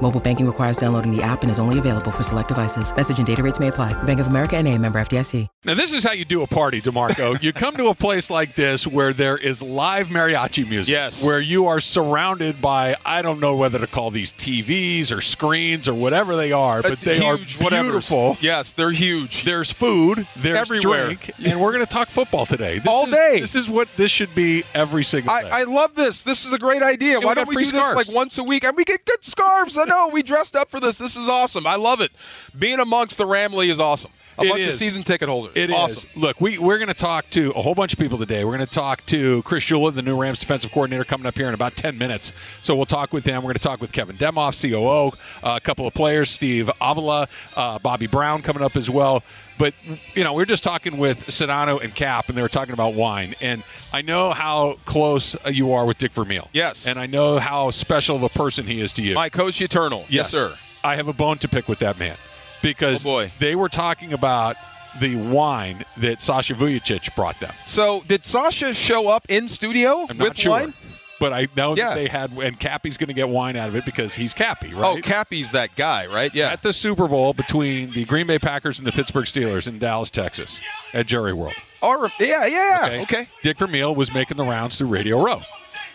Mobile banking requires downloading the app and is only available for select devices. Message and data rates may apply. Bank of America and a member FDIC. Now, this is how you do a party, D'Marco. you come to a place like this where there is live mariachi music. Yes. Where you are surrounded by, I don't know whether to call these TVs or screens or whatever they are, but they huge, are whatever. beautiful. Yes, they're huge. There's food, there's Everywhere. drink, and we're going to talk football today. This All is- day. This is what this should be every single day. I, I love this. This is a great idea. we Why got don't we do scarves. this like once a week? And we get good scarves. I know. We dressed up for this. This is awesome. I love it. Being amongst the Ramily is awesome. A It bunch of season ticket holders. It is. awesome. Look, we, we're going to talk to a whole bunch of people today. We're going to talk to Chris Shula, the new Rams defensive coordinator, coming up here in about 10 minutes. So we'll talk with him. We're going to talk with Kevin Demoff, COO, uh, a couple of players, Steve Avila, uh, Bobby Brown coming up as well. But, you know, we are just talking with Sedano and Cap, and they were talking about wine. And I know how close you are with Dick Vermeil. Yes. And I know how special of a person he is to you. My coach eternal. Yes, sir. I have a bone to pick with that man because Oh, they were talking about the wine that Sasha Vujicic brought them. So did Sasha show up in studio I'm with sure. wine? But I know Yeah. that they had, and Cappy's going to get wine out of it because he's Cappy, oh, right? Oh, Cappy's that guy, right? Yeah. At the Super Bowl between the Green Bay Packers and the Pittsburgh Steelers in Dallas, Texas, at Jerry World. Or, yeah, yeah. Okay. Dick Vermeil was making the rounds through Radio Row.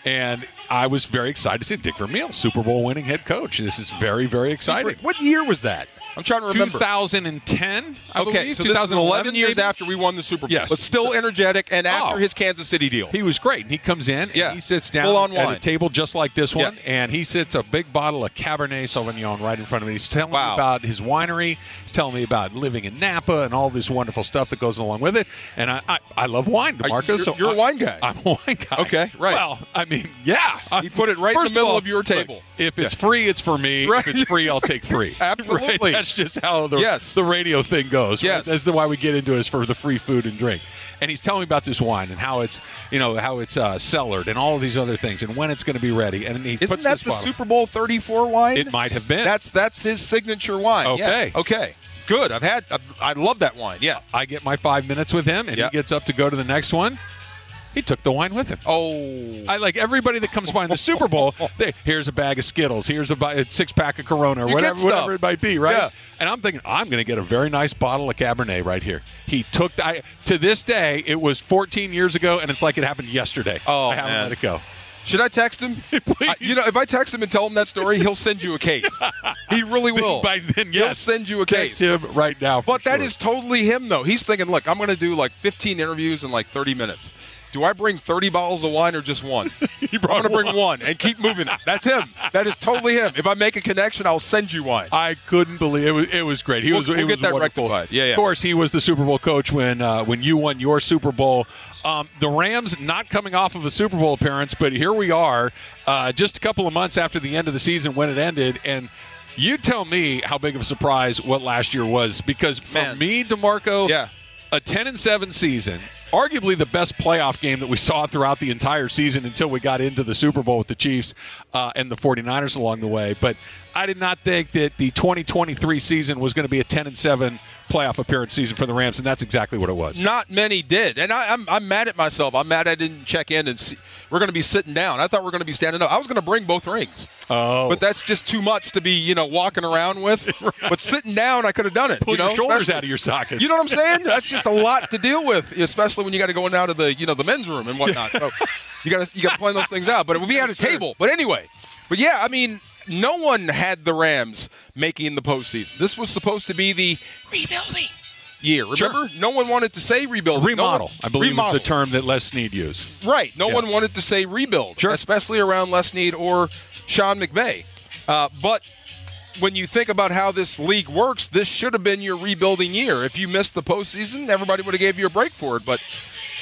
And I was very excited to see Dick Vermeil, Super Bowl winning head coach. This is very, very exciting. What year was that? I'm trying to remember. 2010, I Okay, believe. so this is years maybe? after we won the Super Bowl. Yes. But still energetic and after Oh. his Kansas City deal. He was great. And he comes in Yeah. and he sits down at a table just like this one, Yeah. and he sits a big bottle of Cabernet Sauvignon right in front of me. He's telling Wow. me about his winery. He's telling me about living in Napa and all this wonderful stuff that goes along with it. And I, I, I love wine, you- D'Marco. you're- so you're a I- wine guy. I'm a wine guy. Okay, right. Well, I mean, yeah. He put it right in the middle all, of your look, table. if it's free, it's for me. Right. If it's free, I'll take three. Absolutely. Right? That's just how the, Yes. the radio thing goes. right? Yes. That's the why we get into it is for the free food and drink. And he's telling me about this wine and how it's, you know, how it's uh, cellared and all of these other things and when it's going to be ready. And he Isn't puts that this the bottle. Super Bowl 34 wine? It might have been. That's that's his signature wine. Okay. Yeah. Okay. Good. I've had. I, I love that wine. Yeah. I get my five minutes with him, and Yeah. he gets up to go to the next one. He took the wine with him. Oh. I like everybody that comes by in the Super Bowl. They, here's a bag of Skittles. Here's a, a six pack of Corona, or whatever, whatever it might be, right? Yeah. And I'm thinking, I'm going to get a very nice bottle of Cabernet right here. He took. The, I, to this day, it was 14 years ago, and it's like it happened yesterday. Oh, I haven't man. let it go. Should I text him? I- you know, if I text him and tell him that story, he'll send you a case. He really will. By then, He'll send you a Text case. him right now. But that sure. is totally him, though. He's thinking, look, I'm going to do like 15 interviews in like 30 minutes. Do I bring 30 bottles of wine or just one? I'm going to bring one and keep moving it. That's him. That is totally him. If I make a connection, I'll send you wine. I couldn't believe it. Was, it was great. He We'll- was. we'll he get was that wonderful. rectified. Yeah, yeah. Of course, he was the Super Bowl coach when uh, when you won your Super Bowl. Um, the Rams not coming off of a Super Bowl appearance, but here we are, uh, just a couple of months after the end of the season when it ended, and. You tell me how big of a surprise what last year was because for Man. me, D'Marco, Yeah. A 10 and 7 season, arguably the best playoff game that we saw throughout the entire season until we got into the Super Bowl with the Chiefs uh, and the 49ers along the way. But I did not think that the 2023 season was going to be a 10 and 7 playoff appearance season for the Rams, and that's exactly what it was. Not many did, and I, I'm I'm mad at myself. I'm mad I didn't check in and see. We're going to be sitting down. I thought we are going to be standing up. I was going to bring both rings. Oh. but that's just too much to be you know walking around with. But sitting down, I could have done it. Pull you know, your shoulders especially- out of your socket. You know what I'm saying? That's just a lot to deal with, especially when you got to go down to the you know the men's room and whatnot. So you got to you got to plan those things out. But we had a table. But anyway, but yeah, I mean, no one had the Rams making the postseason. This was supposed to be the rebuilding year. Remember, no one wanted to say rebuild. Remodel, I believe, remodel. was the term that Les Snead used. Right. No Yeah. one wanted to say rebuild, Sure. especially around Les Snead or Sean McVay. Uh, but when you think about how this league works, this should have been your rebuilding year. If you missed the postseason, everybody would have gave you a break for it. But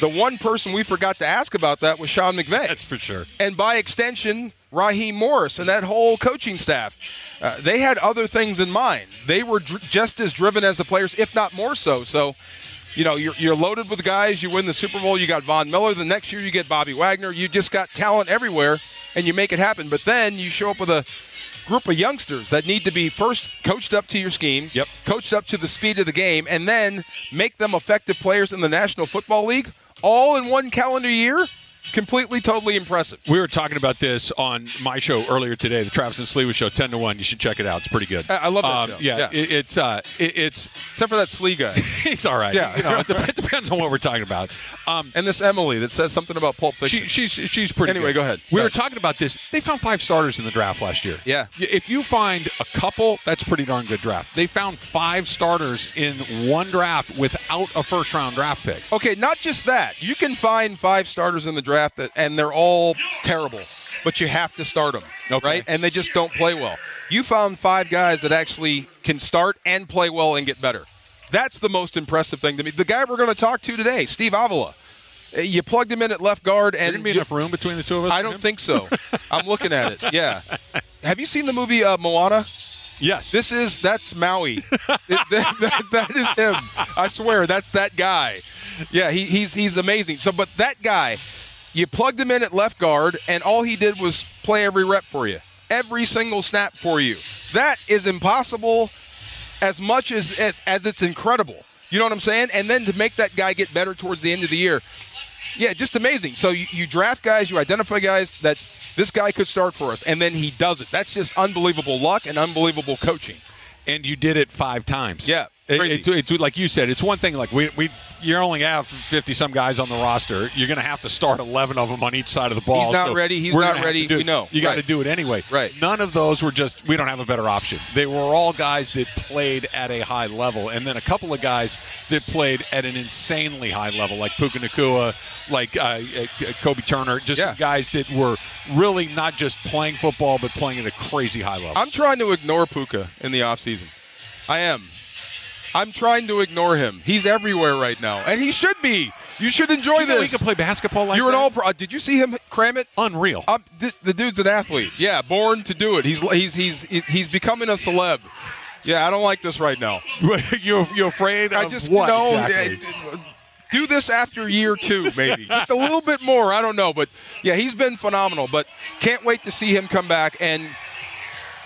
the one person we forgot to ask about that was Sean McVay. That's for sure. and by extension, Raheem Morris and that whole coaching staff. Uh, they had other things in mind. They were dr- just as driven as the players, if not more so. So You know, you're, you're loaded with guys. You win the Super Bowl. You got Von Miller. The next year, you get Bobby Wagner. You just got talent everywhere, and you make it happen. But then you show up with a group of youngsters that need to be first coached up to your scheme, Yep. coached up to the speed of the game, and then make them effective players in the National Football League all in one calendar year. Completely, totally impressive. We were talking about this on my show earlier today, the Travis and Slewa show, ten to one. You should check it out; it's pretty good. I- I love that Um, show. Yeah, Yeah. It, it's uh, it, it's Except for that Slee guy. it's all right. Yeah. you know, it, dep- it depends on what we're talking about. Um, and this Emily that says something about Pulp she, Fiction. she's she's pretty. Anyway, good. go ahead. We Go were ahead. talking about this. They found five starters in the draft last year. Yeah. If you find a couple, that's pretty darn good draft. They found five starters in one draft without a first round draft pick. Okay, not just that. You can find five starters in the draft that, and they're all terrible, but you have to start them, Okay. right? And they just don't play well. You found five guys that actually can start and play well and get better. That's the most impressive thing to me. The guy we're going to talk to today, Steve Avila. uh, You plugged him in at left guard, and gonna be you- enough room between the two of us. I don't think so. I'm looking at it. Yeah. Have you seen the movie uh, Moana? Yes. This is that's Maui. It- that, that- that is him. I swear, that's that guy. Yeah, he, he's he's amazing. So, but that guy, you plugged him in at left guard, and all he did was play every rep for you, every single snap for you. That is impossible, as much as as, as it's incredible. You know what I'm saying? And then to make that guy get better towards the end of the year, yeah, just amazing. So you, you draft guys, you identify guys that this guy could start for us, and then he does it. That's just unbelievable luck and unbelievable coaching. and you did it five times. Yeah, It- crazy. it's, it's like you said. It's one thing like we we you only have fifty some guys on the roster. You're going to have to start eleven of them on each side of the ball. He's not So ready, he's not ready, to do we it. know. You got to Right. do it anyway. Right. None of those were just we don't have a better option. They were all guys that played at a high level, and then a couple of guys that played at an insanely high level, like Puka Nacua, like uh, uh, Kobie Turner, just Yeah. guys that were really not just playing football but playing at a crazy high level. I'm trying to ignore Puka in the offseason. I am. I'm trying to ignore him. He's everywhere right now, and he should be. You should enjoy you this. could play basketball like You're an that? all pro. uh, Did you see him cram it? unreal. Um, th- the dude's an athlete. Yeah, born to do it. He's he's he's he's becoming a celeb. Yeah, I don't like this right now. you you afraid I just what know. exactly? uh, do this after year two, maybe just a little bit more. I don't know, but yeah, he's been phenomenal. But can't wait to see him come back and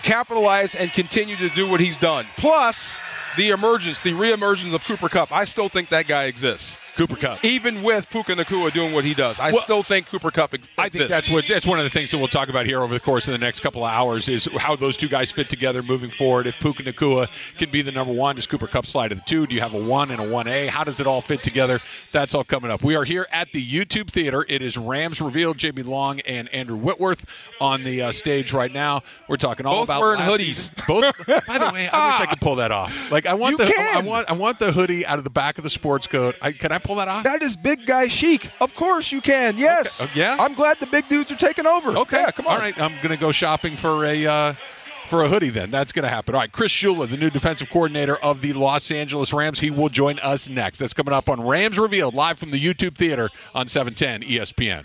capitalize and continue to do what he's done. Plus, the emergence, the reemergence of Cooper Kupp. I still think that guy exists. Cooper Kupp. Even with Puka Nacua doing what he does, I Well, still think Cooper Kupp ex- exists. I think that's what that's one of the things that we'll talk about here over the course of the next couple of hours is how those two guys fit together moving forward. If Puka Nacua can be the number one, does Cooper Kupp slide to the two? Do you have a one and a one A? How does it all fit together? That's all coming up. We are here at the YouTube Theater. It is Rams revealed. JB Long and Andrew Whitworth on the uh, stage right now. We're talking all Both about wearing hoodies. season. Both. By the way, I wish I could pull that off. Like I want You the can. I want I want the hoodie out of the back of the sports coat. I, can I pull that off? That is big guy chic. Of course you can. Yes. Okay. Uh, yeah? I'm glad the big dudes are taking over. Okay. Yeah, come on. All right. I'm going to go shopping for a uh, for a hoodie then. That's going to happen. All right. Chris Shula, the new defensive coordinator of the Los Angeles Rams, he will join us next. That's coming up on Rams Revealed live from the YouTube Theater on E 710 ESPN.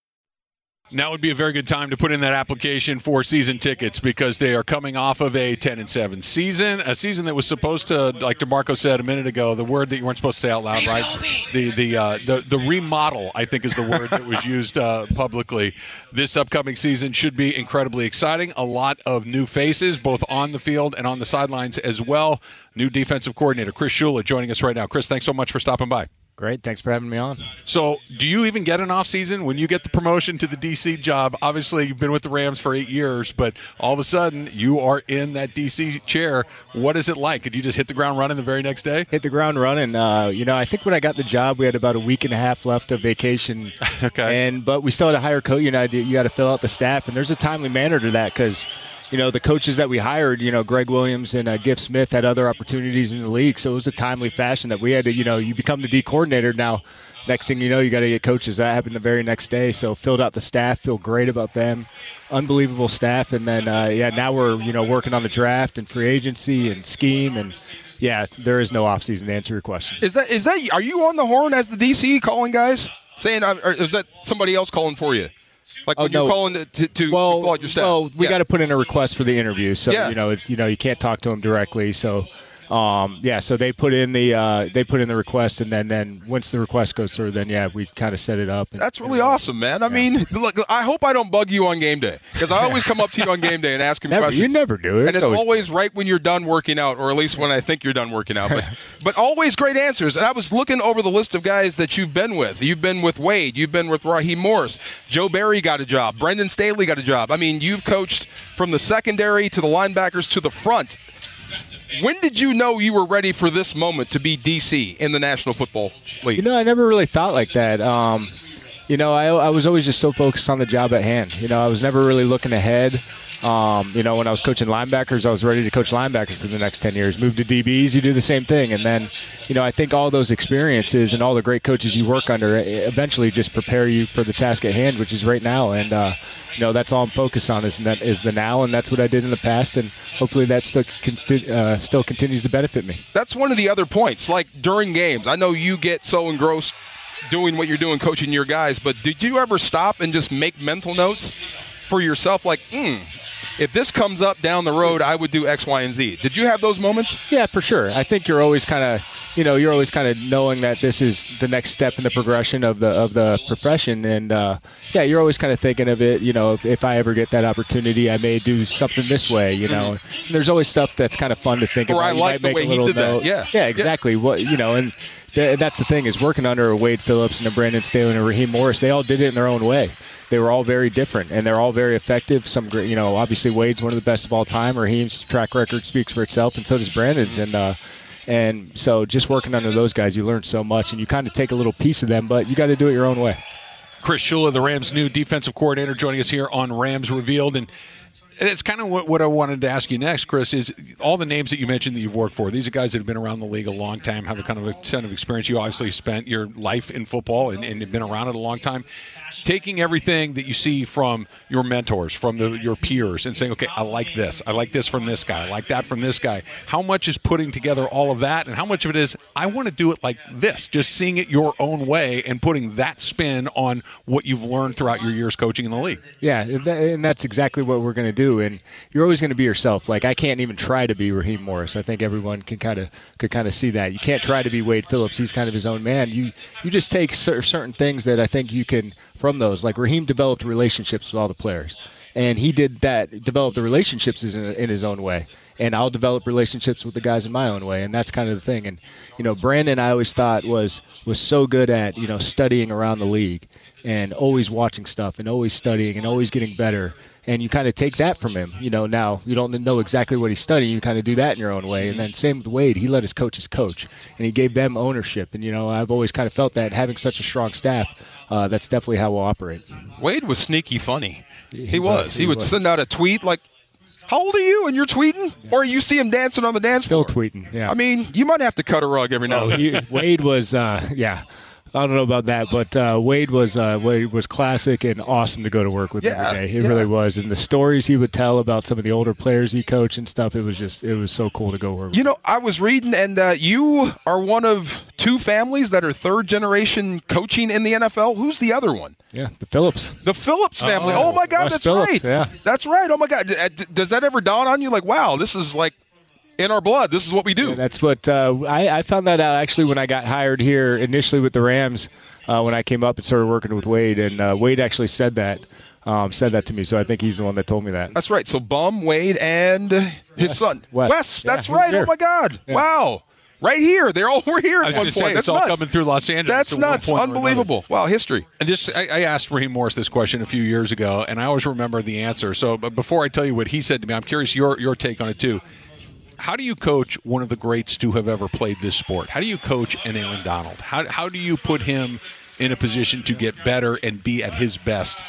Now would be a very good time to put in that application for season tickets because they are coming off of a 10 and 7 season, a season that was supposed to, like D'Marco said a minute ago, the word that you weren't supposed to say out loud, right? The the uh, the the remodel, I think, is the word that was used uh, publicly. This upcoming season should be incredibly exciting. A lot of new faces, both on the field and on the sidelines as well. New defensive coordinator Chris Shula joining us right now. Chris, thanks so much for stopping by. Great. Thanks for having me on. So, do you even get an off season when you get the promotion to the DC job? Obviously, you've been with the Rams for eight years, but all of a sudden you are in that DC chair. What is it like? Did you just hit the ground running the very next day? Hit the ground running. Uh, you know, I think when I got the job, we had about a week and a half left of vacation. Okay. And but we still had to hire coach. You know, you got to fill out the staff, and there's a timely manner to that because. You know, the coaches that we hired, you know, Greg Williams and uh, Giff Smith had other opportunities in the league. So it was a timely fashion that we had to, you know, you become the D coordinator now. Next thing you know, you got to get coaches. That happened the very next day. So filled out the staff, feel great about them, unbelievable staff. And then uh, yeah, now we're you know working on the draft and free agency and scheme and yeah, there is no offseason to answer your question. Is that is that are you on the horn as the DC calling guys saying uh, or is that somebody else calling for you? Like Oh, when you're calling to, to, to well, out your staff. well, we Yeah. got to put in a request for the interview, so Yeah. you know, you know, you can't talk to them directly. So, um, yeah, so they put in the uh, they put in the request, and then then once the request goes through, then yeah, we kind of set it up. And, That's really awesome, man. I mean, look, I hope I don't bug you on game day because I always come up to you on game day and ask him Never, questions. you never do it. and it's always- always right when you're done working out, or at least when I think you're done working out. But, but always great answers. And I was looking over the list of guys that you've been with. You've been with Wade. You've been with Raheem Morris. Joe Barry got a job. Brandon Staley got a job. I mean, you've coached from the secondary to the linebackers to the front. When did you know you were ready for this moment to be DC in the National Football League? You know, I never really thought like that. Um, you know, I, I was always just so focused on the job at hand. You know, I was never really looking ahead. Um, you know, when I was coaching linebackers, I was ready to coach linebackers for the next 10 years. Move to DBs, you do the same thing. And then, you know, I think all those experiences and all the great coaches you work under eh, eventually just prepare you for the task at hand, which is right now. And, uh, you know, that's all I'm focused on is, that, is the now. And that's what I did in the past. And hopefully that still, uh, still continues to benefit me. that's one of the other points. Like during games, I know you get so engrossed doing what you're doing, coaching your guys, but did you ever stop and just make mental notes for yourself? Like, hmm, if this comes up down the road, I would do X, Y, and Z. Did you have those moments? Yeah, for sure. I think you're always kind of, you know, you're always kind of knowing that this is the next step in the progression of the of the profession, and uh, yeah, you're always kind of thinking of it. You know, if, if I ever get that opportunity, I may do something this way. You know, and there's always stuff that's kind of fun to think Or about. I You like might the make way a he little did that. note. Yeah. yeah, Yeah. exactly. What you know, and that's the thing is working under a Wade Phillips and a Brandon Staley and a Raheem Morris. They all did it in their own way. They were all very different, and they're all very effective. Some great, you know, obviously Wade's one of the best of all time. Raheem's track record speaks for itself, and so does Brandon's. And uh, and so just working under those guys, you learn so much, and you kind of take a little piece of them, but you got to do it your own way. Chris Shula, the Rams' new defensive coordinator, joining us here on Rams Revealed. And and it's kind of what, what I wanted to ask you next, Chris, is all the names that you mentioned that you've worked for. These are guys that have been around the league a long time, have a kind of a ton of experience. You obviously spent your life in football and, and have been around it a long time. Taking everything that you see from your mentors, from the, your peers, and saying, okay, I like this. I like this from this guy. I like that from this guy. How much is putting together all of that, and how much of it is, I want to do it like this, just seeing it your own way and putting that spin on what you've learned throughout your years coaching in the league? Yeah, and and that's exactly what we're going to do. And you're always going to be yourself. Like I can't even try to be Raheem Morris. I think everyone can kind of could kind of see that. You can't try to be Wade Phillips. He's kind of his own man. You you just take cer- certain things that I think you can from those. Like Raheem developed relationships with all the players, and he did that. Developed the relationships in, in his own way. And I'll develop relationships with the guys in my own way, and that's kind of the thing. And you know, Brandon, I always thought was was so good at you know studying around the league and always watching stuff and always studying and always getting better. And you kind of take that from him. You know, now you don't know exactly what he's studying. You kind of do that in your own way. And then same with Wade. He let his coaches coach, and he gave them ownership. And you know, I've always kind of felt that having such a strong staff, uh, that's definitely how we'll operate. Wade was sneaky funny. He, He was. was, He, he would was. send out a tweet like, "How old are you?" and you're tweeting, or you see him dancing on the dance Still floor. tweeting. Yeah. I mean, you might have to cut a rug every now Oh, and then. he, Wade was, uh, yeah. I don't know about that, but uh, Wade was uh, Wade was classic and awesome to go to work with Yeah, every day. It yeah. really was, and the stories he would tell about some of the older players he coached and stuff. It was just it was so cool to go work. with. You know, I was reading, and uh, you are one of two families that are third generation coaching in the NFL. Who's the other one? Yeah, the Phillips. The Phillips family. Oh, Oh, my God, that's Phillips, right. yeah. That's right. Oh my God, uh, does that ever dawn on you? Like, wow, this is like in our blood. This is what we do. Yeah, that's what uh, I, I found that out actually when I got hired here initially with the Rams. Uh, when I came up and started working with Wade, and uh, Wade actually said that um, said that to me. So I think he's the one that told me that. That's right. So Bum, Wade, and his son Wes. Wes. Yeah, that's he's right. here. Oh my God! Wow, right here. They're all were here I at was one going point. say, that's it's all nuts. coming through Los Angeles. That's at one nuts. point or another. Unbelievable. Wow, history. And this, I, I asked Raheem Morris this question a few years ago, and I always remember the answer. So, but before I tell you what he said to me, I'm curious your your take on it too. How do you coach one of the greats to have ever played this sport? How do you coach an Aaron Donald? How how do you put him in a position to get better and be at his best?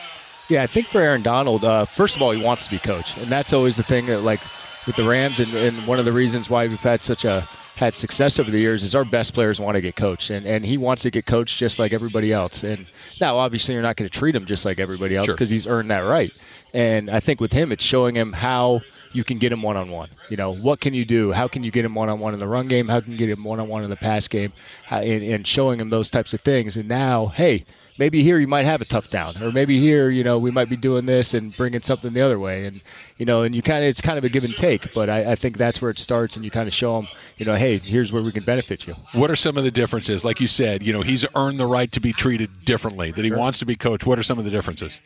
Yeah, I think for Aaron Donald, uh, first of all, he wants to be coached, and that's always the thing that, like, with the Rams, and, and one of the reasons why we've had such a had success over the years is our best players want to get coached, and, and he wants to get coached just like everybody else. And now, obviously, you're not going to treat him just like everybody else because Sure. he's earned that right. And I think with him, it's showing him how you can get him one on one. You know, what can you do? How can you get him one on one in the run game? How can you get him one on one in the pass game? How, and, and showing him those types of things. And now, hey, maybe here you might have a tough down, or maybe here, you know, we might be doing this and bringing something the other way, and you know, and you kind of it's kind of a give and take. But I, I think that's where it starts, and you kind of show them, you know, hey, here's where we can benefit you. What are some of the differences? Like you said, you know, he's earned the right to be treated differently, that he wants to be coached. What are some of the differences?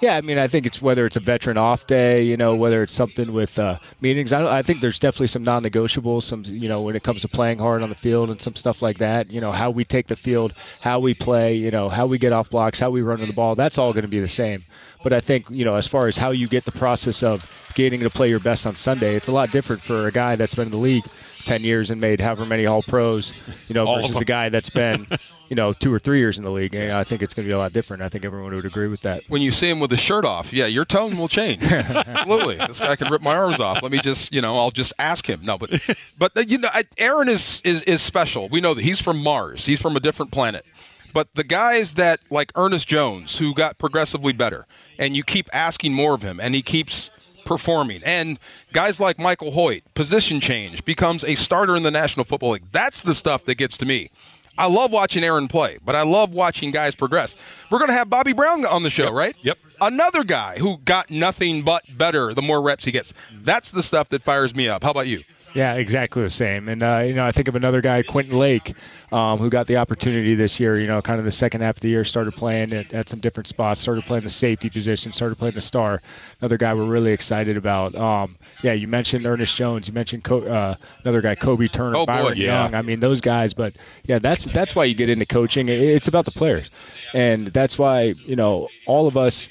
Yeah, I mean, I think it's whether it's a veteran off day, you know, whether it's something with uh, meetings. I, I think there's definitely some non-negotiables. Some, you know, when it comes to playing hard on the field and some stuff like that. You know, how we take the field, how we play, you know, how we get off blocks, how we run the ball. That's all going to be the same. But I think, you know, as far as how you get the process of getting to play your best on Sunday, it's a lot different for a guy that's been in the league 10 years and made however many All Pros, you know, All versus a guy that's been, you know, two or three years in the league. And I think it's going to be a lot different. I think everyone would agree with that. When you see him with his shirt off, yeah, your tone will change. Absolutely, this guy can rip my arms off. Let me just, you know, I'll just ask him. No, but, but you know, Aaron is is is special. We know that he's from Mars. He's from a different planet. But the guys that like Ernest Jones, who got progressively better, and you keep asking more of him, and he keeps performing. And guys like Michael Hoecht, position change, becomes a starter in the National Football League. That's the stuff that gets to me. I love watching Aaron play, but I love watching guys progress. We're going to have Bobby Brown on the show, Yep. right? Yep. Another guy who got nothing but better the more reps he gets. That's the stuff that fires me up. How about you? Yeah, exactly the same. And uh, you know, I think of another guy, Quentin Lake, um, who got the opportunity this year. You know, kind of the second half of the year, started playing at, at some different spots, started playing the safety position, started playing the star. Another guy we're really excited about. Um, yeah, you mentioned Ernest Jones. You mentioned Co- uh, another guy, Kobie Turner, Oh, boy, Byron yeah. Young. I mean, those guys. But yeah, that's that's why you get into coaching. It's about the players, and that's why you know all of us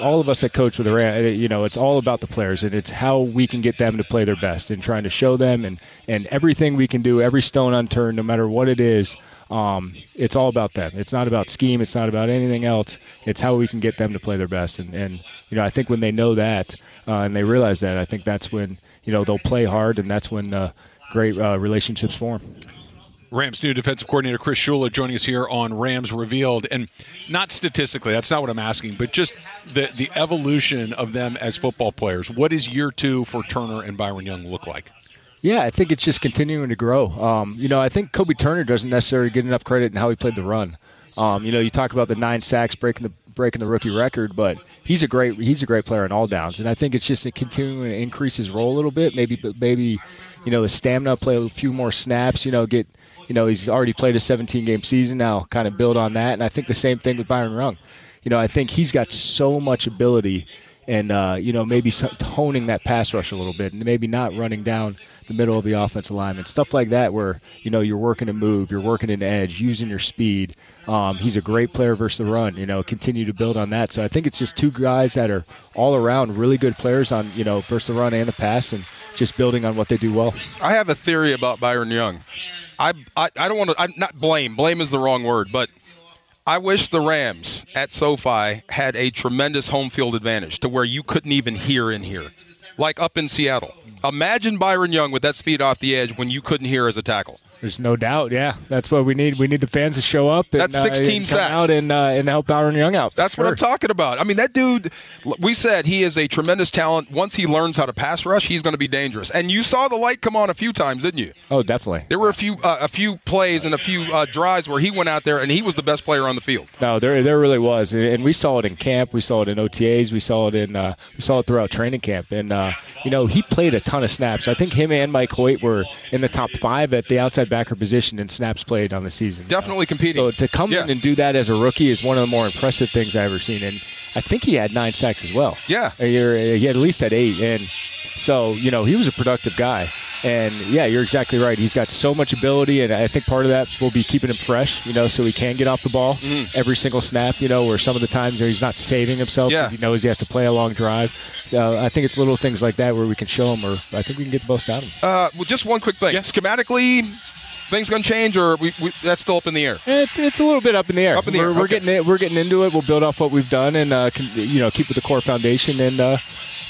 all of us that coach with the Ram, you know, it's all about the players and it's how we can get them to play their best and trying to show them and and everything we can do, every stone unturned, no matter what it is. Um, it's all about them. It's not about scheme. It's not about anything else. It's how we can get them to play their best. And, and you know, I think when they know that uh, and they realize that, I think that's when you know they'll play hard, and that's when uh, great uh, relationships form. Rams new defensive coordinator Chris Shula joining us here on Rams Revealed, and not statistically, that's not what I'm asking, but just the the evolution of them as football players. What does year two for Turner and Byron Young look like? Yeah, I think it's just continuing to grow. Um, you know, I think Kobie Turner doesn't necessarily get enough credit in how he played the run. Um, you know, you talk about the nine sacks breaking the breaking the rookie record, but he's a great he's a great player on all downs, and I think it's just a continuing to increase his role a little bit. Maybe maybe you know his stamina, play a few more snaps. You know, get you know he's already played a 17 game season now, kind of build on that, and I think the same thing with Byron Young. You know, I think he's got so much ability and uh, you know maybe toning that pass rush a little bit, and maybe not running down the middle of the offensive line and stuff like that, where you know you're working to move, you're working an edge, using your speed. Um, he's a great player versus the run. You know, continue to build on that. So I think it's just two guys that are all around really good players on you know versus the run and the pass, and just building on what they do well. I have a theory about Byron Young. I I, I don't want to not blame. Blame is the wrong word, but I wish the Rams at SoFi had a tremendous home field advantage to where you couldn't even hear in here, like up in Seattle. Imagine Byron Young with that speed off the edge when you couldn't hear as a tackle. There's no doubt. Yeah, that's what we need. We need the fans to show up. And, That's uh, 16 and come sacks. out and uh, and help Byron Young out. That's what I'm talking about. I mean, that dude, we said he is a tremendous talent. Once he learns how to pass rush, he's going to be dangerous. And you saw the light come on a few times, didn't you? Oh, definitely. There were a few uh, a few plays and a few uh, drives where he went out there and he was the best player on the field. No, there there really was, and and we saw it in camp. We saw it in OTAs. We saw it in uh, we saw it throughout training camp. And uh, you know, he played a ton of snaps. I think him and Mike Hoecht were in the top five at the outside backer position in snaps played on the season. Definitely competing. So to come Yeah. in and do that as a rookie is one of the more impressive things I've ever seen. And I think he had nine sacks as well. Yeah. He had at least had eight. And so you know he was a productive guy. And yeah, you're exactly right. He's got so much ability, and I think part of that will be keeping him fresh. You know, so he can get off the ball Mm-hmm. every single snap. You know, where some of the times where he's not saving himself Yeah. he knows he has to play a long drive. Uh, I think it's little things like that where we can show him, or I think we can get the most out of him. Uh, well, just one quick thing. Yeah. Schematically, things going to change, or we, we, that's still up in the air? It's it's a little bit up in the air. Up in the we're, air, we're okay. getting it, we're getting into it. We'll build off what we've done and uh, can, you know keep with the core foundation, and uh,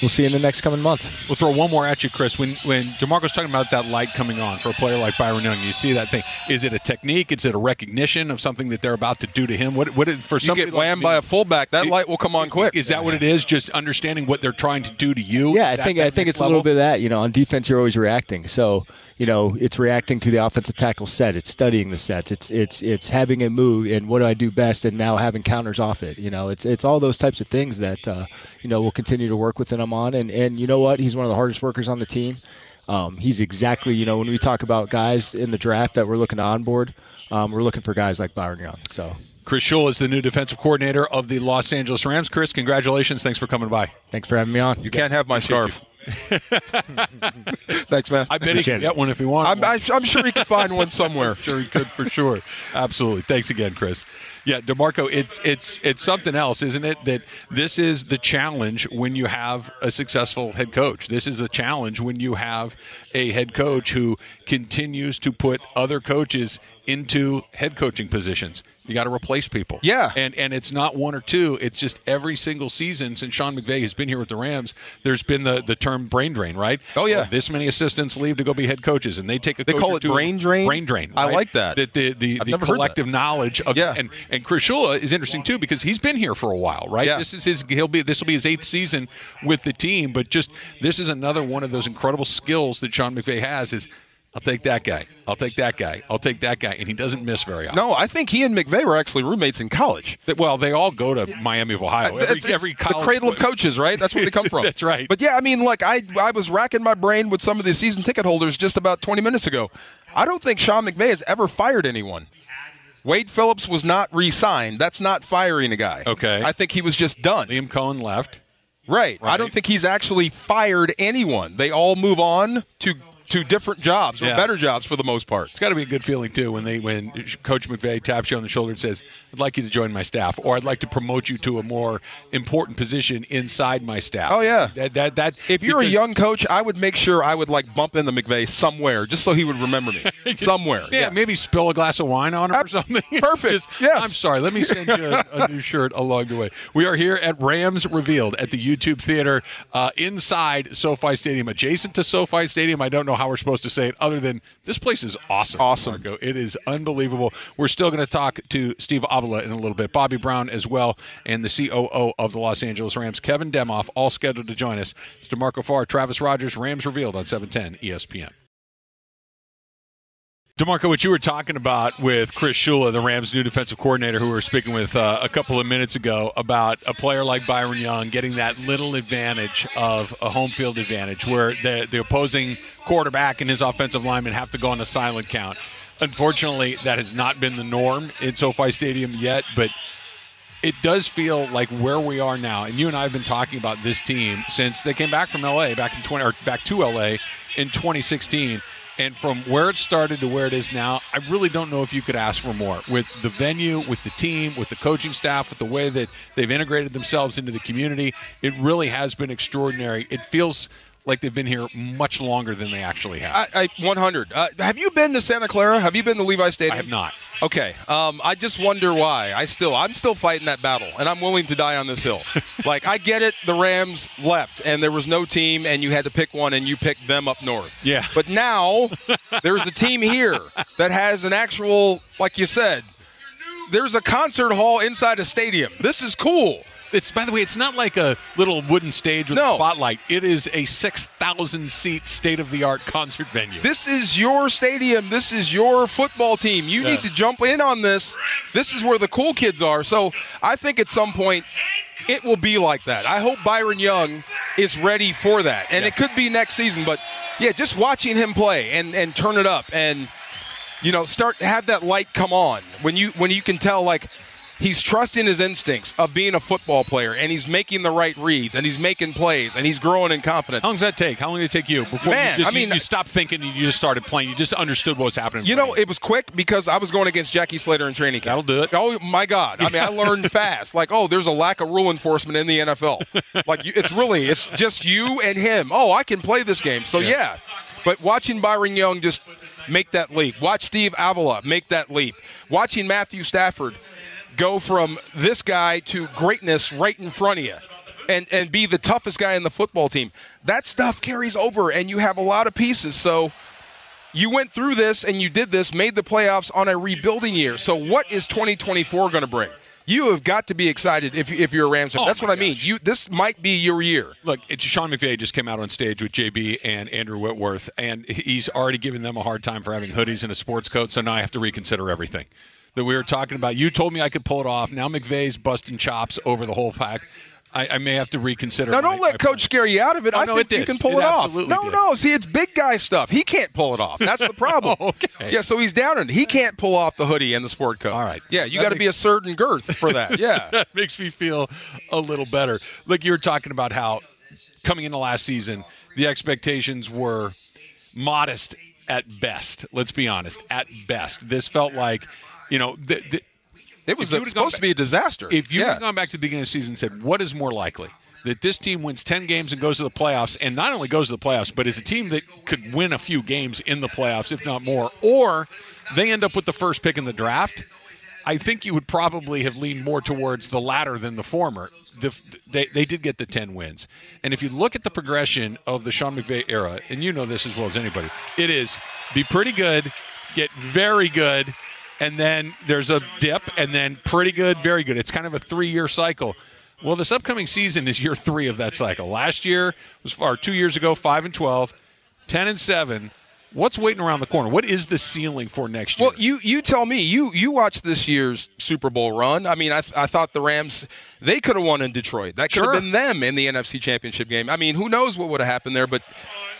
we'll see you in the next coming months. We'll throw one more at you, Chris. When when D'Marco's talking about that light coming on for a player like Byron Young, you see that thing. Is it a technique? Is it a recognition of something that they're about to do to him? What what for You somebody get like whammed me- by a fullback, that light will come on quick. Is that what it is? Just understanding what they're trying to do to you? Yeah, I think I think next it's a little bit of that. You know, on defense, you're always reacting. So you know, it's reacting to the offensive tackle set. It's studying the sets. It's it's it's having it move and what do I do best, and now having counters off it. You know, it's it's all those types of things that uh, you know we'll continue to work with him on. And and you know what, he's one of the hardest workers on the team. Um, he's exactly you know when we talk about guys in the draft that we're looking to onboard, um, we're looking for guys like Byron Young. So Chris Shula is the new defensive coordinator of the Los Angeles Rams. Chris, congratulations. Thanks for coming by. thanks for having me on. You can't have my scarf. Thanks, man. I bet he can it. get one if he wants. I'm, one. I'm sure he can find one somewhere. sure he could for sure. Absolutely. Thanks again, Chris. Yeah, D'Marco, it's it's it's something else, isn't it? That this is the challenge when you have a successful head coach. This is a challenge when you have a head coach who continues to put other coaches into head coaching positions. You got to replace people. Yeah. And and it's not one or two. It's just every single season since Sean McVay has been here with the Rams. There's been the, the term brain drain, right? Oh, yeah. this many assistants leave to go be head coaches, and they take a They call it brain drain? Brain drain. I like that. The the the, the never heard that. collective knowledge of Yeah. and and Chris Shula is interesting too because he's been here for a while, right? Yeah. This is his he'll be this will be his eighth season with the team, but just this is another one of those incredible skills that Sean McVay has is I'll take that guy. I'll take that guy. I'll take that guy, and he doesn't miss very often. No, I think he and McVay were actually roommates in college. Well, they all go to Miami of Ohio. Every, It's- every the cradle of coaches, right? That's where they come from. That's right. But yeah, I mean, like I, I was racking my brain with some of the season ticket holders just about 20 minutes ago. I don't think Sean McVay has ever fired anyone. Wade Phillips was not re-signed. That's not firing a guy. Okay. I think he was just done. Liam Coen left. Right. I don't think he's actually fired anyone. They all move on to to different jobs or Yeah. better jobs for the most part. It's got to be a good feeling too when they when Coach McVay taps you on the shoulder and says, "I'd like you to join my staff," or "I'd like to promote you to a more important position inside my staff." Oh, yeah. that that, that If you're a young coach, I would make sure I would like bump into McVay somewhere just so he would remember me. somewhere. Yeah, maybe spill a glass of wine on him or something. perfect. Just, Yes. I'm sorry. Let me send you a, a new shirt along the way. We are here at Rams Revealed at the YouTube Theater uh, inside SoFi Stadium, adjacent to SoFi Stadium. I don't know how we're supposed to say it other than this place is awesome. Awesome. Marco. It is unbelievable. We're still going to talk to Steve Avila in a little bit, Bobby Brown as well, and the COO of the Los Angeles Rams, Kevin Demoff, all scheduled to join us. It's D'Marco Farr, Travis Rodgers, Rams Revealed on E 710 ESPN. D'Marco, what you were talking about with Chris Shula, the Rams' new defensive coordinator, who we were speaking with uh, a couple of minutes ago, about a player like Byron Young getting that little advantage of a home field advantage where the, the opposing quarterback and his offensive lineman have to go on a silent count. Unfortunately, that has not been the norm in SoFi Stadium yet, but it does feel like where we are now, and you and I have been talking about this team since they came back from LA back in 20 or back to LA in 2016. And from where it started to where it is now, I really don't know if you could ask for more. With the venue, with the team, with the coaching staff, with the way that they've integrated themselves into the community, it really has been extraordinary. It feels like they've been here much longer than they actually have. I, I 100. Uh, have you been to Santa Clara? Have you been to Levi Stadium? I have not. Okay. Um, I just wonder why. I still, I'm still fighting that battle, and I'm willing to die on this hill. like I get it, the Rams left, and there was no team, and you had to pick one, and you picked them up north. Yeah. But now there's a team here that has an actual, like you said, there's a concert hall inside a stadium. This is cool. It's by the way, it's not like a little wooden stage with No. a spotlight. It is a six thousand seat state of the art concert venue. This is your stadium. This is your football team. You need to jump in on this. This is where the cool kids are. So I think at some point it will be like that. I hope Byron Young is ready for that. And it could be next season, but yeah, just watching him play and, and turn it up and you know, start have that light come on when you when you can tell like he's trusting his instincts of being a football player and he's making the right reads and he's making plays and he's growing in confidence. How long does that take? How long did it take you before Man, you, just, I mean- you, you stopped thinking and you just started playing? You just understood what was happening. You know, of it was quick because I was going against Jackie Slater in training camp. That'll do it. Oh my God! I mean, I learned fast. Like, oh, there's a lack of rule enforcement in the NFL. like, it's really, it's just you and him. Oh, I can play this game. So yeah, But watching Byron Young just make that leap, watch Steve Avila make that leap, watching Matthew Stafford go from this guy to greatness right in front of you. And, and be the toughest guy in the football team. That stuff carries over, and you have a lot of pieces. So you went through this and you did this, made the playoffs on a rebuilding year. So what is 2024 going to bring? You have got to be excited if, if you're a Rams fan. Oh That's what I mean. You this might be your year. Look, it's Sean McVay just came out on stage with JB and Andrew Whitworth, and he's already giving them a hard time for having hoodies and a sports coat. So now I have to reconsider everything that we were talking about. You told me I could pull it off. Now McVay's busting chops over the whole pack. I, I may have to reconsider. Now, don't let my Coach plan. scare you out of it. Oh, I no, think it you can pull It it, off. No, did. no. See, it's big guy stuff. He can't pull it off. That's the problem. Oh, okay. Yeah, so he's down and. He can't pull off the hoodie and the sport coat. All right. Yeah, you got to be a certain girth for that. Yeah. that makes me feel a little better. Look, you were talking about how coming into last season, the expectations were modest at best. Let's be honest, at best. This felt like, you know, the, the, It was If you a- would've supposed to be a disaster. if you yeah. had gone back to the beginning of the season and said, what is more likely? That this team wins 10 games and goes to the playoffs, and not only goes to the playoffs, but is a team that could win a few games in the playoffs, if not more, or they end up with the first pick in the draft, I think you would probably have leaned more towards the latter than the former. The, they, they did get the 10 wins. And if you look at the progression of the Sean McVay era, and you know this as well as anybody, it is be pretty good, get very good, and then there's a dip, and then pretty good, very good. It's kind of a three year cycle. Well, this upcoming season is year three of that cycle. Last year was far two years ago, five and 12, 10 and seven. What's waiting around the corner? What is the ceiling for next year? Well, you you tell me. You you watched this year's Super Bowl run. I mean, I, I thought the Rams they could have won in Detroit. That could Sure. have been them in the NFC Championship game. I mean, who knows what would have happened there? But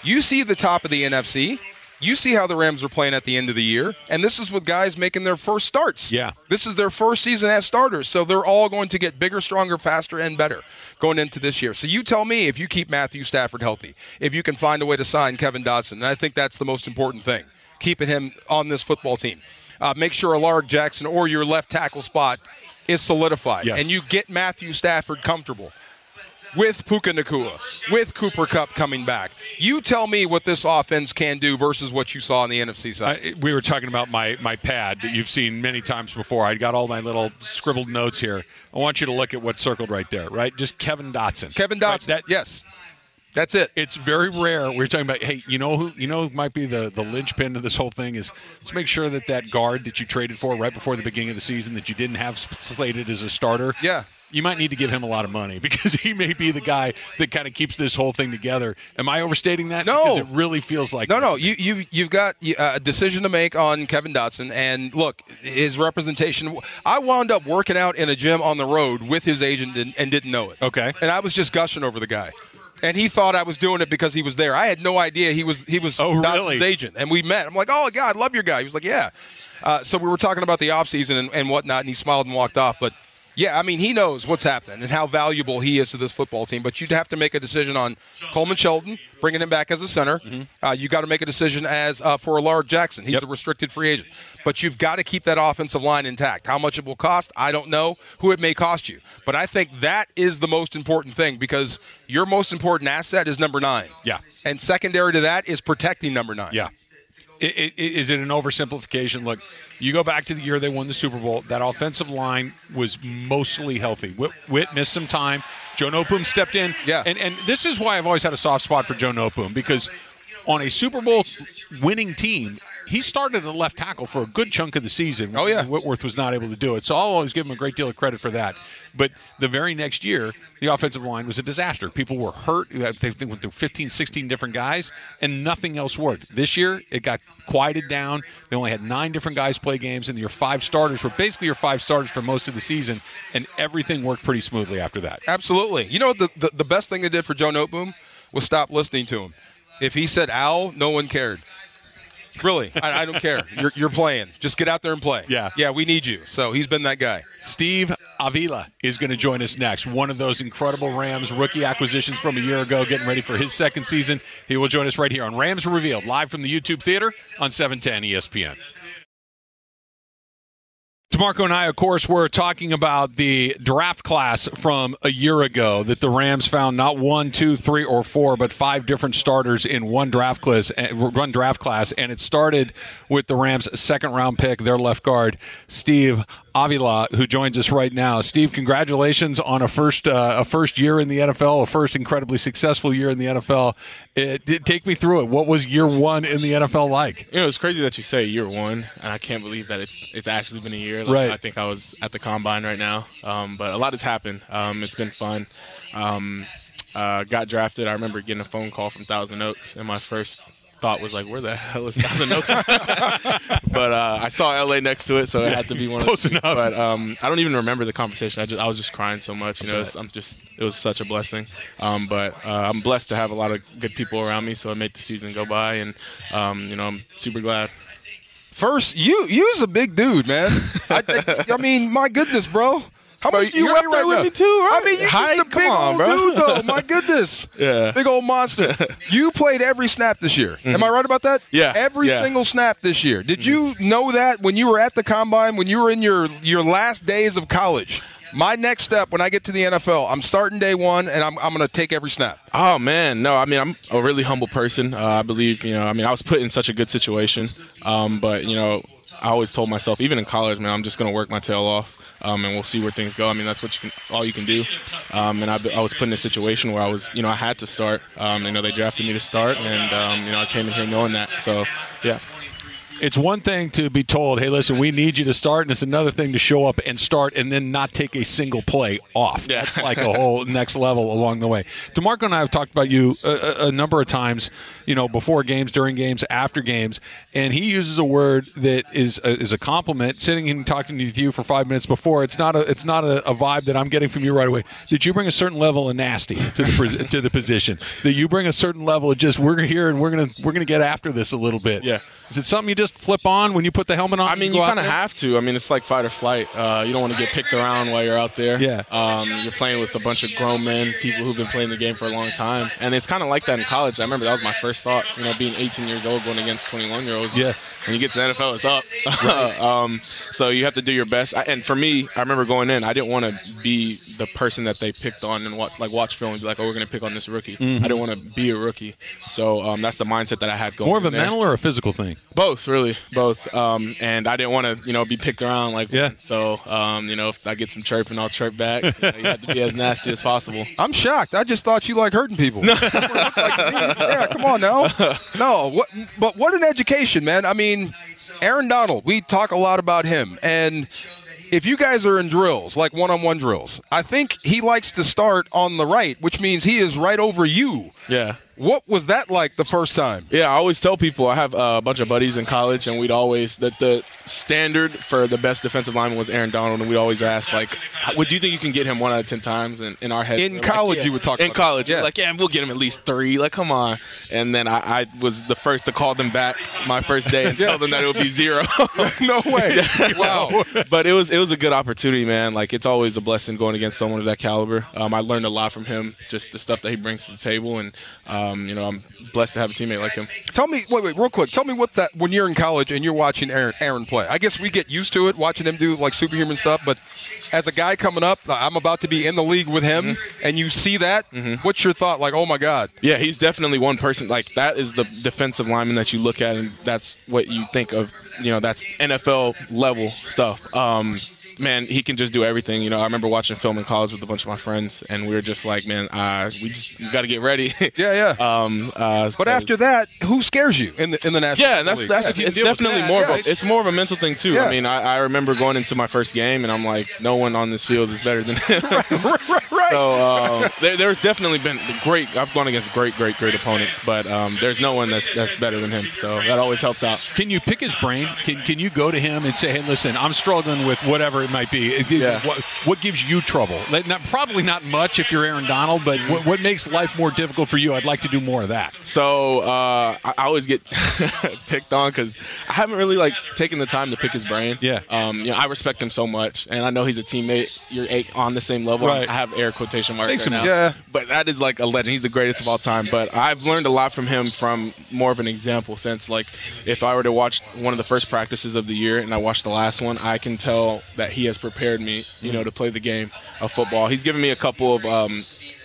you see the top of the NFC. You see how the Rams are playing at the end of the year, and this is with guys making their first starts. Yeah. this is their first season as starters, so they're all going to get bigger, stronger, faster, and better going into this year. So you tell me if you keep Matthew Stafford healthy, if you can find a way to sign Kevin Dotson, and I think that's the most important thing, keeping him on this football team. Uh, make sure Alaric Jackson or your left tackle spot is solidified, Yes. and you get Matthew Stafford comfortable with Puka Nacua, with Cooper Kupp coming back. You tell me what this offense can do versus what you saw on the NFC side. I, we were talking about my, my pad that you've seen many times before. I got all my little scribbled notes here. I want you to look at what's circled right there, right? Just Kevin Dotson. Kevin Right, that, yes, that's it. it's very rare. We're talking about, hey, you know who, you know, who might be the the linchpin to this whole thing is let's make sure that that guard that you traded for right before the beginning of the season that you didn't have slated as a starter, Yeah. You might need to give him a lot of money because he may be the guy that kind of keeps this whole thing together. Am I overstating that? No. because it really feels like No, no, you you you've got uh, a decision to make on Kevin Dotson, and look, his representation. I wound up working out in a gym on the road with his agent and, and didn't know it. Okay. and I was just gushing over the guy, and he thought I was doing it because he was there. I had no idea he was he was Oh, Dotson's really? agent, and we met. I'm like, oh God, I love your guy. He was like, yeah. Uh, so we were talking about the offseason and, and whatnot, and he smiled and walked off, but. Yeah, I mean, he knows what's happening and how valuable he is to this football team. But you'd have to make a decision on Coleman Shelton, bringing him back as a center. Uh, you got to make a decision as uh, for Alaric Jackson. He's Yep. a restricted free agent. But you've got to keep that offensive line intact. How much it will cost, I don't know. Who it may cost you, but I think that is the most important thing because your most important asset is number nine. Yeah. and secondary to that is protecting number nine. Yeah. I- I- Is it an oversimplification? Look, you go back to the year they won the Super Bowl. That offensive line was mostly healthy. Witt, Witt missed some time. Joe Noteboom stepped in. Yeah. And and this is why I've always had a soft spot for Joe Noteboom because on a Super Bowl winning team, he started at left tackle for a good chunk of the season. Oh, yeah. Whitworth was not able to do it. So I'll always give him a great deal of credit for that. But the very next year, the offensive line was a disaster. People were hurt. They they went through 15, 16 different guys, and nothing else worked. This year, it got quieted down. They only had nine different guys play games, and your five starters were basically your five starters for most of the season, and everything worked pretty smoothly after that. Absolutely. You know the, the the best thing they did for Joe Noteboom was stop listening to him. If he said owl, no one cared. Really, I, I don't care. You're, you're playing. Just get out there and play. Yeah. yeah, we need you. So he's been that guy. Steve Avila is going to join us next. One of those incredible Rams rookie acquisitions from a year ago, getting ready for his second season. He will join us right here on Rams Revealed, live from the YouTube Theater on 710 ESPN. D'Marco and I, of course, were talking about the draft class from a year ago that the Rams found not one, two, three, or four, but five different starters in one draft class. eh, draft class, and it started with the Rams' second round pick, their left guard, Steve Avila, who joins us right now. Steve, congratulations on a first uh, a first year in the NFL, a first incredibly successful year in the NFL. It, it- take me through it. What was year one in the NFL like? You know, it's crazy that you say year one, and I can't believe that it's it's actually been a year. Like, Right. I think I was at the combine right now, um, but a lot has happened. Um, it's been fun. Um, uh, got drafted. I remember getting a phone call from Thousand Oaks, and my first thought was like, "Where the hell is Thousand Oaks?" but uh, I saw LA next to it, so it had to be one. Close of the, enough. But um, I don't even remember the conversation. I just I was just crying so much. You know, it's, I'm just it was such a blessing. Um, but uh, I'm blessed to have a lot of good people around me, so it made the season go by, and um, you know, I'm super glad. First, you you's a big dude, man. I, I, I mean, my goodness, bro. How Bro, much you weigh right with now? me too, right? I mean, you're Height, just a big on, old bro. dude, though. My goodness. Yeah. Big old monster. you played every snap this year. Am I right about that? Mm-hmm. Yeah, Every yeah. Mm-hmm. single snap this year. Did you know that when you were at the combine, when you were in your your last days of college? My next step when I get to the NFL, I'm starting day one, and I'm, I'm going to take every snap. Oh man, no. I mean, I'm a really humble person. Uh, I believe, you know, I mean, I was put in such a good situation, um, but you know, I always told myself, even in college, man, I'm just gonna work my tail off, um, and we'll see where things go. I mean, that's what you can, all you can do. Um, and I, I was put in a situation where I was, you know, I had to start. Um, you know, they drafted me to start, and um, you know, I came in here knowing that. So, yeah. It's one thing to be told, "Hey, listen, we need you to start," and it's another thing to show up and start and then not take a single play off. Yeah. That's like a whole next level along the way. D'Marco and I have talked about you a, a, a number of times, you know, before games, during games, after games, and he uses a word that is a, is a compliment. Sitting and talking to you for five minutes before, it's not a it's not a, a vibe that I'm getting from you right away. That you bring a certain level of nasty to the to the position. That you bring a certain level of just we're here and we're gonna we're gonna get after this a little bit. Yeah. Is it something you just flip on when you put the helmet on? I mean, go you kind of have to. I mean, it's like fight or flight. Uh, you don't want to get picked around while you're out there. Yeah. Um, you're playing with a bunch of grown men, people who've been playing the game for a long time, and it's kind of like that in college. I remember that was my first thought. You know, being 18 years old going against 21 year olds. Yeah. When you get to the NFL, it's up. um, so you have to do your best. I, and for me, I remember going in. I didn't want to be the person that they picked on and watch, like watch film and be like, "Oh, we're going to pick on this rookie." I didn't want to be a rookie. So um, that's the mindset that I had going. More of a there. mental or a physical thing? Both, really, both. Um, and I didn't want to, you know, be picked around like. Yeah. So, um, you know, if I get some chirping, I'll chirp back. You, know, you have to be as nasty as possible. I'm shocked. I just thought you like hurting people. That's what it looks like to me. Yeah, come on now. No, what? But what an education, man. I mean, Aaron Donald. We talk a lot about him, and if you guys are in drills, like one-on-one drills, I think he likes to start on the right, which means he is right over you. Yeah. What was that like the first time? Yeah, I always tell people I have uh, a bunch of buddies in college, and we'd always that the standard for the best defensive lineman was Aaron Donald, and we always ask like, how- "What do you think you can get him one out of ten times?" And in our head, In college yeah. you would talk in about college. Yeah. yeah, like yeah, we'll get him at least three. Like, come on. And then I, I was the first to call them back my first day and tell them that it would be zero. no way. Wow. but it was it was a good opportunity, man. Like it's always a blessing going against someone of that caliber. Um, I learned a lot from him, just the stuff that he brings to the table, and um, you know I'm blessed to have a teammate like him. Tell me, wait, wait, real quick. Tell me what's that when you're in college and you're watching Aaron, Aaron play. I guess we get used to it, watching him do like superhuman stuff. But as a guy coming up, I'm about to be in the league with him, Mm-hmm. and you see that. What's your thought? Like, oh my god, Yeah, he's definitely one person. Like that is the defensive lineman that you look at, and that's what you think of. You know, that's NFL level stuff. Um, man, he can just do everything. You know, I remember watching film in college with a bunch of my friends, and we were just like, man, uh, we just got to get ready. Yeah, yeah. um, uh, But after that, who scares you in the in the national? Yeah, that's League? that's if you it's deal with definitely that, more yeah. of a it's more of a mental thing too. Yeah. I mean, I, I remember going into my first game and I'm like, no one on this field is better than him. right, right. so um, there, there's definitely been great. I've gone against great, great, great opponents, but um, there's no one that's that's better than him. So that always helps out. Can you pick his brain? Can Can you go to him and say, "Hey, listen, I'm struggling with whatever it might be. Yeah. What, what gives you trouble? Not, probably not much if you're Aaron Donald, but what, what makes life more difficult for you? I'd like to do more of that. So uh, I, I always get picked on because I haven't really like taken the time to pick his brain. Yeah. Um, you know, I respect him so much, and I know he's a teammate. You're on the same level. Right. I have air quotation marks Thanks, right now. Yeah. But that is like a legend. He's the greatest of all time. But I've learned a lot from him from more of an example sense. Like if I were to watch one of the first practices of the year and I watched the last one, I can tell that he has prepared me, you know, to play the game of football. He's given me a couple of um,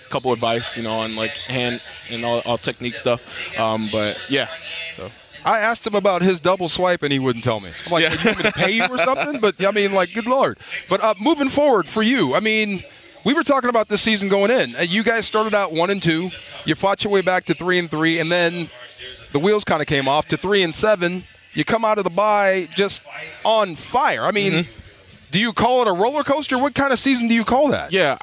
couple advice, you know, on like hand and all, all technique stuff. Um, but yeah, so. I asked him about his double swipe, and he wouldn't tell me. I'm like, Yeah. you want me to pay you or something? But I mean, like, good lord. But uh, moving forward for you, I mean, we were talking about this season going in. Uh, You guys started out one and two. You fought your way back to three and three, and then the wheels kind of came off to three and seven. You come out of the bye just on fire. I mean, do you call it a roller coaster? What kind of season do you call that? Yeah.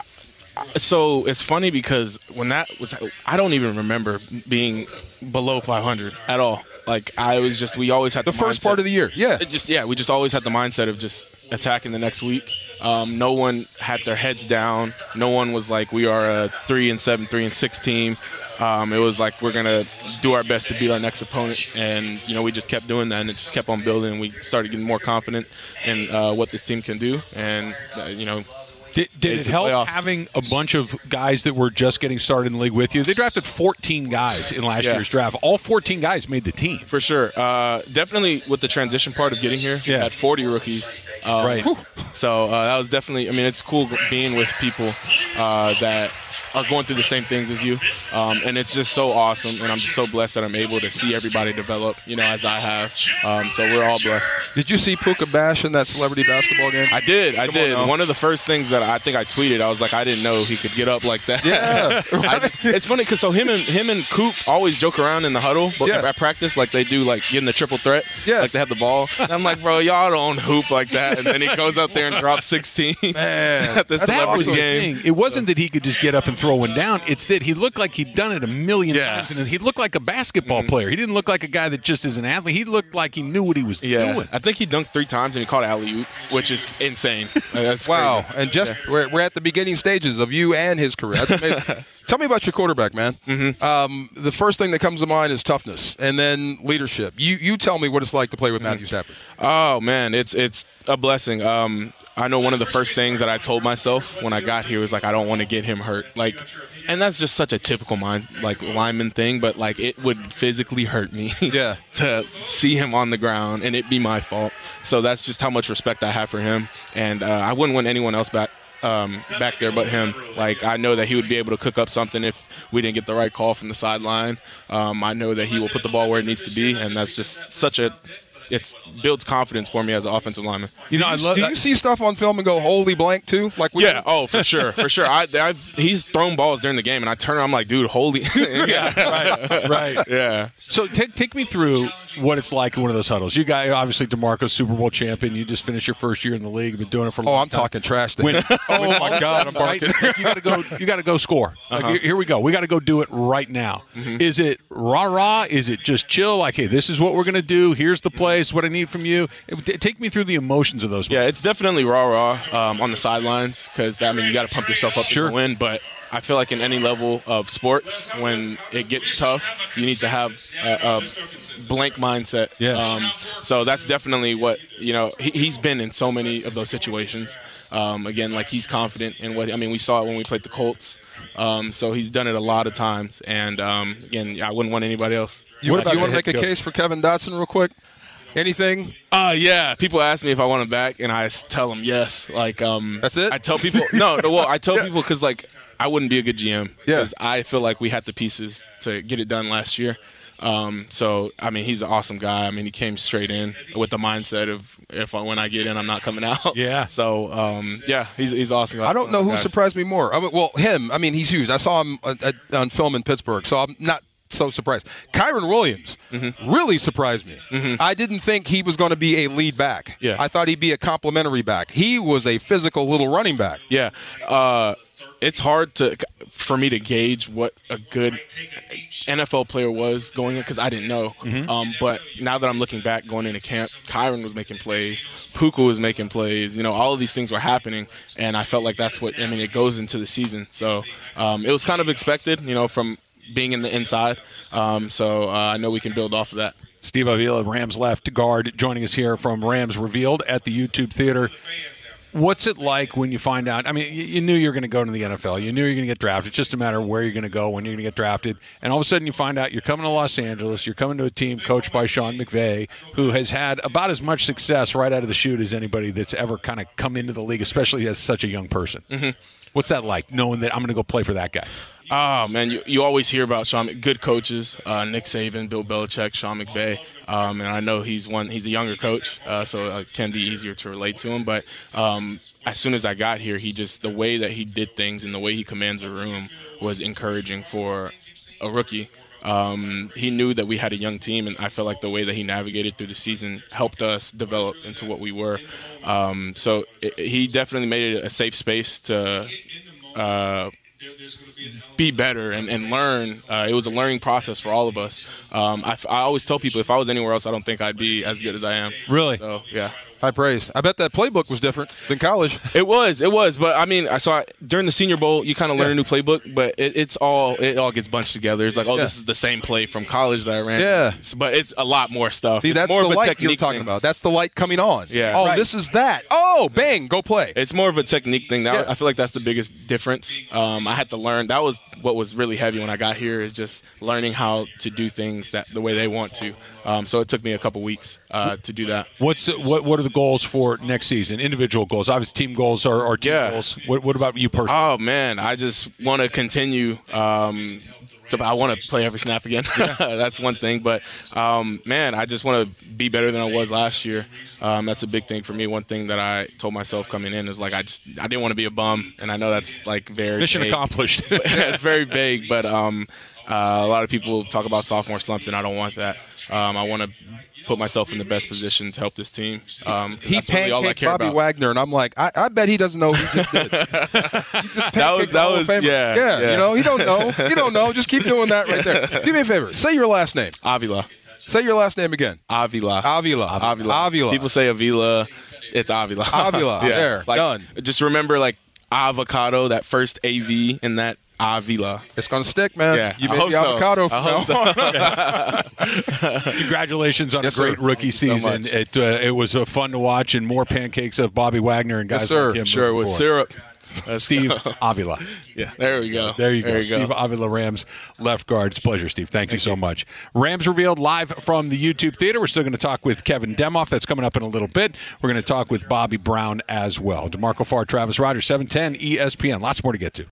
So it's funny because when that was, I don't even remember being below 500 at all. Like I was just, we always had The first part of the year. Yeah. It just yeah, we just always had the mindset of just attacking the next week. Um, no one had their heads down. No one was like, we are a three and seven, three and six team. Um, it was like we're gonna do our best to beat our next opponent, and you know we just kept doing that, and it just kept on building. And we started getting more confident in uh, what this team can do, and uh, you know Did, did it help playoffs. having a bunch of guys that were just getting started in the league with you? They drafted 14 guys in last Yeah. year's draft. All 14 guys made the team. For sure. Uh, definitely with the transition part of getting here, Yeah. had 40 rookies. Um, Right. So uh, that was definitely, I mean, it's cool being with people uh, that are going through the same things as you. Um, and it's just so awesome. And I'm just so blessed that I'm able to see everybody develop, you know, as I have. Um, so we're all blessed. Did you see Puka Bash in that celebrity basketball game? I did. I Come did. now. One of the first things that I think I tweeted, I was like, I didn't know he could get up like that. Yeah, I just- it's funny because so him and him and Coop always joke around in the huddle, but Yeah. at practice, like they do, like getting the triple threat. Yeah. like they have the ball. And I'm like, bro, y'all don't hoop like that. And then he goes out there and drops 16 Man, at the that's celebrity was the game. thing. It wasn't that he could just get up and throw one down. It's that he looked like he'd done it a million Yeah. times, and he looked like a basketball player. He didn't look like a guy that just is an athlete. He looked like he knew what he was Yeah, doing. I think he dunked three times and he caught alley oop, which is insane. Like, That's Wow, crazy. and just we're, we're at the beginning stages of you and his career. That's amazing. Tell me about your quarterback, man. Mm-hmm. Um, the first thing that comes to mind is toughness, and then leadership. You you tell me what it's like to play with Matthew Stafford. Oh man, it's it's a blessing. Um, I know one of the first things that I told myself when I got here was like I don't want to get him hurt. Like, and that's just such a typical mind like lineman thing. But like it would physically hurt me. Yeah. to see him on the ground and it be my fault. So that's just how much respect I have for him, and uh, I wouldn't want anyone else back. Um, back there, but him. Like I know that he would be able to cook up something if we didn't get the right call from the sideline. Um, I know that he will put the ball where it needs to be, and that's just such a. It builds confidence for me as an offensive lineman. You know, I love. Do you see stuff on film and go holy blank too? Like we Yeah. Oh, for sure, for sure. I, I've he's thrown balls during the game, and I turn around, I'm like, dude, holy. yeah, right, right. yeah. So take take me through what it's like in one of those huddles. You guys, obviously, D'Marco's Super Bowl champion. You just finished your first year in the league. You been doing it for. A Oh, long I'm time. talking trash. to When, him. oh my God, I'm right? barking. Like, you got to go. You got to go score. Like, uh-huh. here- here we go. We got to go do it right now. Mm-hmm. Is it rah rah? Is it just chill? Like, hey, this is what we're gonna do. Here's the place. What I need from you. T- Take me through the emotions of those. Yeah, it's definitely raw, raw um, on the sidelines because I mean you got to pump yourself up Sure. to win. But I feel like in any level of sports, when it gets tough, you need to have a, a blank mindset. Yeah. Um, so that's definitely what you know. He, he's been in so many of those situations. Um, again, like he's confident in what I mean. We saw it when we played the Colts. Um, so he's done it a lot of times, and um, again, I wouldn't want anybody else. You, What about you want to make a head case for Kevin Dotson real quick? Anything? Uh yeah. People ask me if I want him back, and I tell them yes. Like um, That's it? I tell people no. no well, I tell people because like I wouldn't be a good GM. Yeah. Because I feel like we had the pieces to get it done last year. Um, so I mean, he's an awesome guy. I mean, he came straight in with the mindset of if I, when I get in, I'm not coming out. Yeah. So um, yeah, he's he's awesome. I don't know who Guys. surprised me more. I mean, well, him. I mean, he's huge. I saw him uh, on film in Pittsburgh, so I'm not so surprised. Kyren Williams Mm-hmm. really surprised me. I didn't think he was going to be a lead back. Yeah. I thought he'd be a complimentary back. He was a physical little running back. Yeah. Uh, it's hard to for me to gauge what a good NFL player was going in because I didn't know. Mm-hmm. Um, but now that I'm looking back, going into camp, Kyren was making plays, Puka was making plays. You know, all of these things were happening, and I felt like that's what I mean. It goes into the season, so um, it was kind of expected. You know, from being in the inside. Um, so uh, I know we can build off of that. Steve Avila, Rams left guard, joining us here from Rams Revealed at the YouTube Theater. What's it like when you find out? I mean, you, you knew you were going to go to the NFL. You knew you were going to get drafted. It's just a matter of where you're going to go, when you're going to get drafted. And all of a sudden, you find out you're coming to Los Angeles. You're coming to a team coached by Sean McVay, who has had about as much success right out of the chute as anybody that's ever kind of come into the league, especially as such a young person. What's that like, knowing that I'm going to go play for that guy? Oh man, you, you always hear about Sean, good coaches, uh, Nick Saban, Bill Belichick, Sean McVay, um, and I know he's one. He's a younger coach, uh, so it can be easier to relate to him. But um, as soon as I got here, he just the way that he did things and the way he commands a room was encouraging for a rookie. Um, he knew that we had a young team, and I felt like the way that he navigated through the season helped us develop into what we were. Um, so it, he definitely made it a safe space to. Uh, be better and, and learn. Uh, it was a learning process for all of us. Um, I, I always tell people if I was anywhere else, I don't think I'd be as good as I am. Really? So yeah. High praise. I bet that playbook was different than college. It was, it was, but I mean, I saw during the Senior Bowl, you kind of learn Yeah. a new playbook, but it, it's all it all gets bunched together. It's like, oh, Yeah. this is the same play from college that I ran. Yeah. S- but it's a lot more stuff. See, It's that's more the of a light you're talking thing. about. That's the light coming on. Yeah. Oh, Right. this is that. Oh, bang, go play. It's more of a technique thing. Now Yeah. I feel like that's the biggest difference. Um, I had to learn. That was what was really heavy when I got here is just learning how to do things that the way they want to. Um, so it took me a couple weeks uh, to do that. What's what? What are the goals for next season? Individual goals, obviously. Team goals are, are team Yeah. goals. What, what about you personally? Oh man, I just want to continue. Um, to, I want to play every snap again. that's one thing, but um, man, I just want to be better than I was last year. Um, that's a big thing for me. One thing that I told myself coming in is like I just I didn't want to be a bum, and I know that's like very Mission vague. accomplished. it's very vague, but um, uh, a lot of people talk about sophomore slumps, and I don't want that. Um, I want to put myself in the best position to help this team. Um, he that's really all I pancaked care Bobby about. Wagner, and I'm like, I, I bet he doesn't know he just did. he just That was- that was- yeah, yeah, yeah. You know, he don't know. He don't know. Just keep doing that right there. Do me a favor. Say your last name. Avila. Say your last name again. Avila. Avila. Avila. Avila. People say Avila. It's Avila. Avila. yeah. There. Like, Done. Just remember, like avocado, that first AV in that Avila. It's gonna stick, man. Yeah, you I made hope the so. avocado. I hope now. Congratulations on Yes, a great sir. rookie Thank you so season. it uh, it was uh, fun to watch, and more pancakes of Bobby Wagner and guys Yes, sir. like him. Sure, moving with forward. syrup. Let's Steve go. Avila. Yeah, there we go. There you go. There you Steve go. Avila Rams left guard. It's a pleasure, Steve. Thank, you so much. Rams revealed live from the YouTube theater. We're still going to talk with Kevin Demoff. That's coming up in a little bit. We're going to talk with Bobby Brown as well. D'Marco Farr, Travis Rodgers, 710 ESPN. Lots more to get to.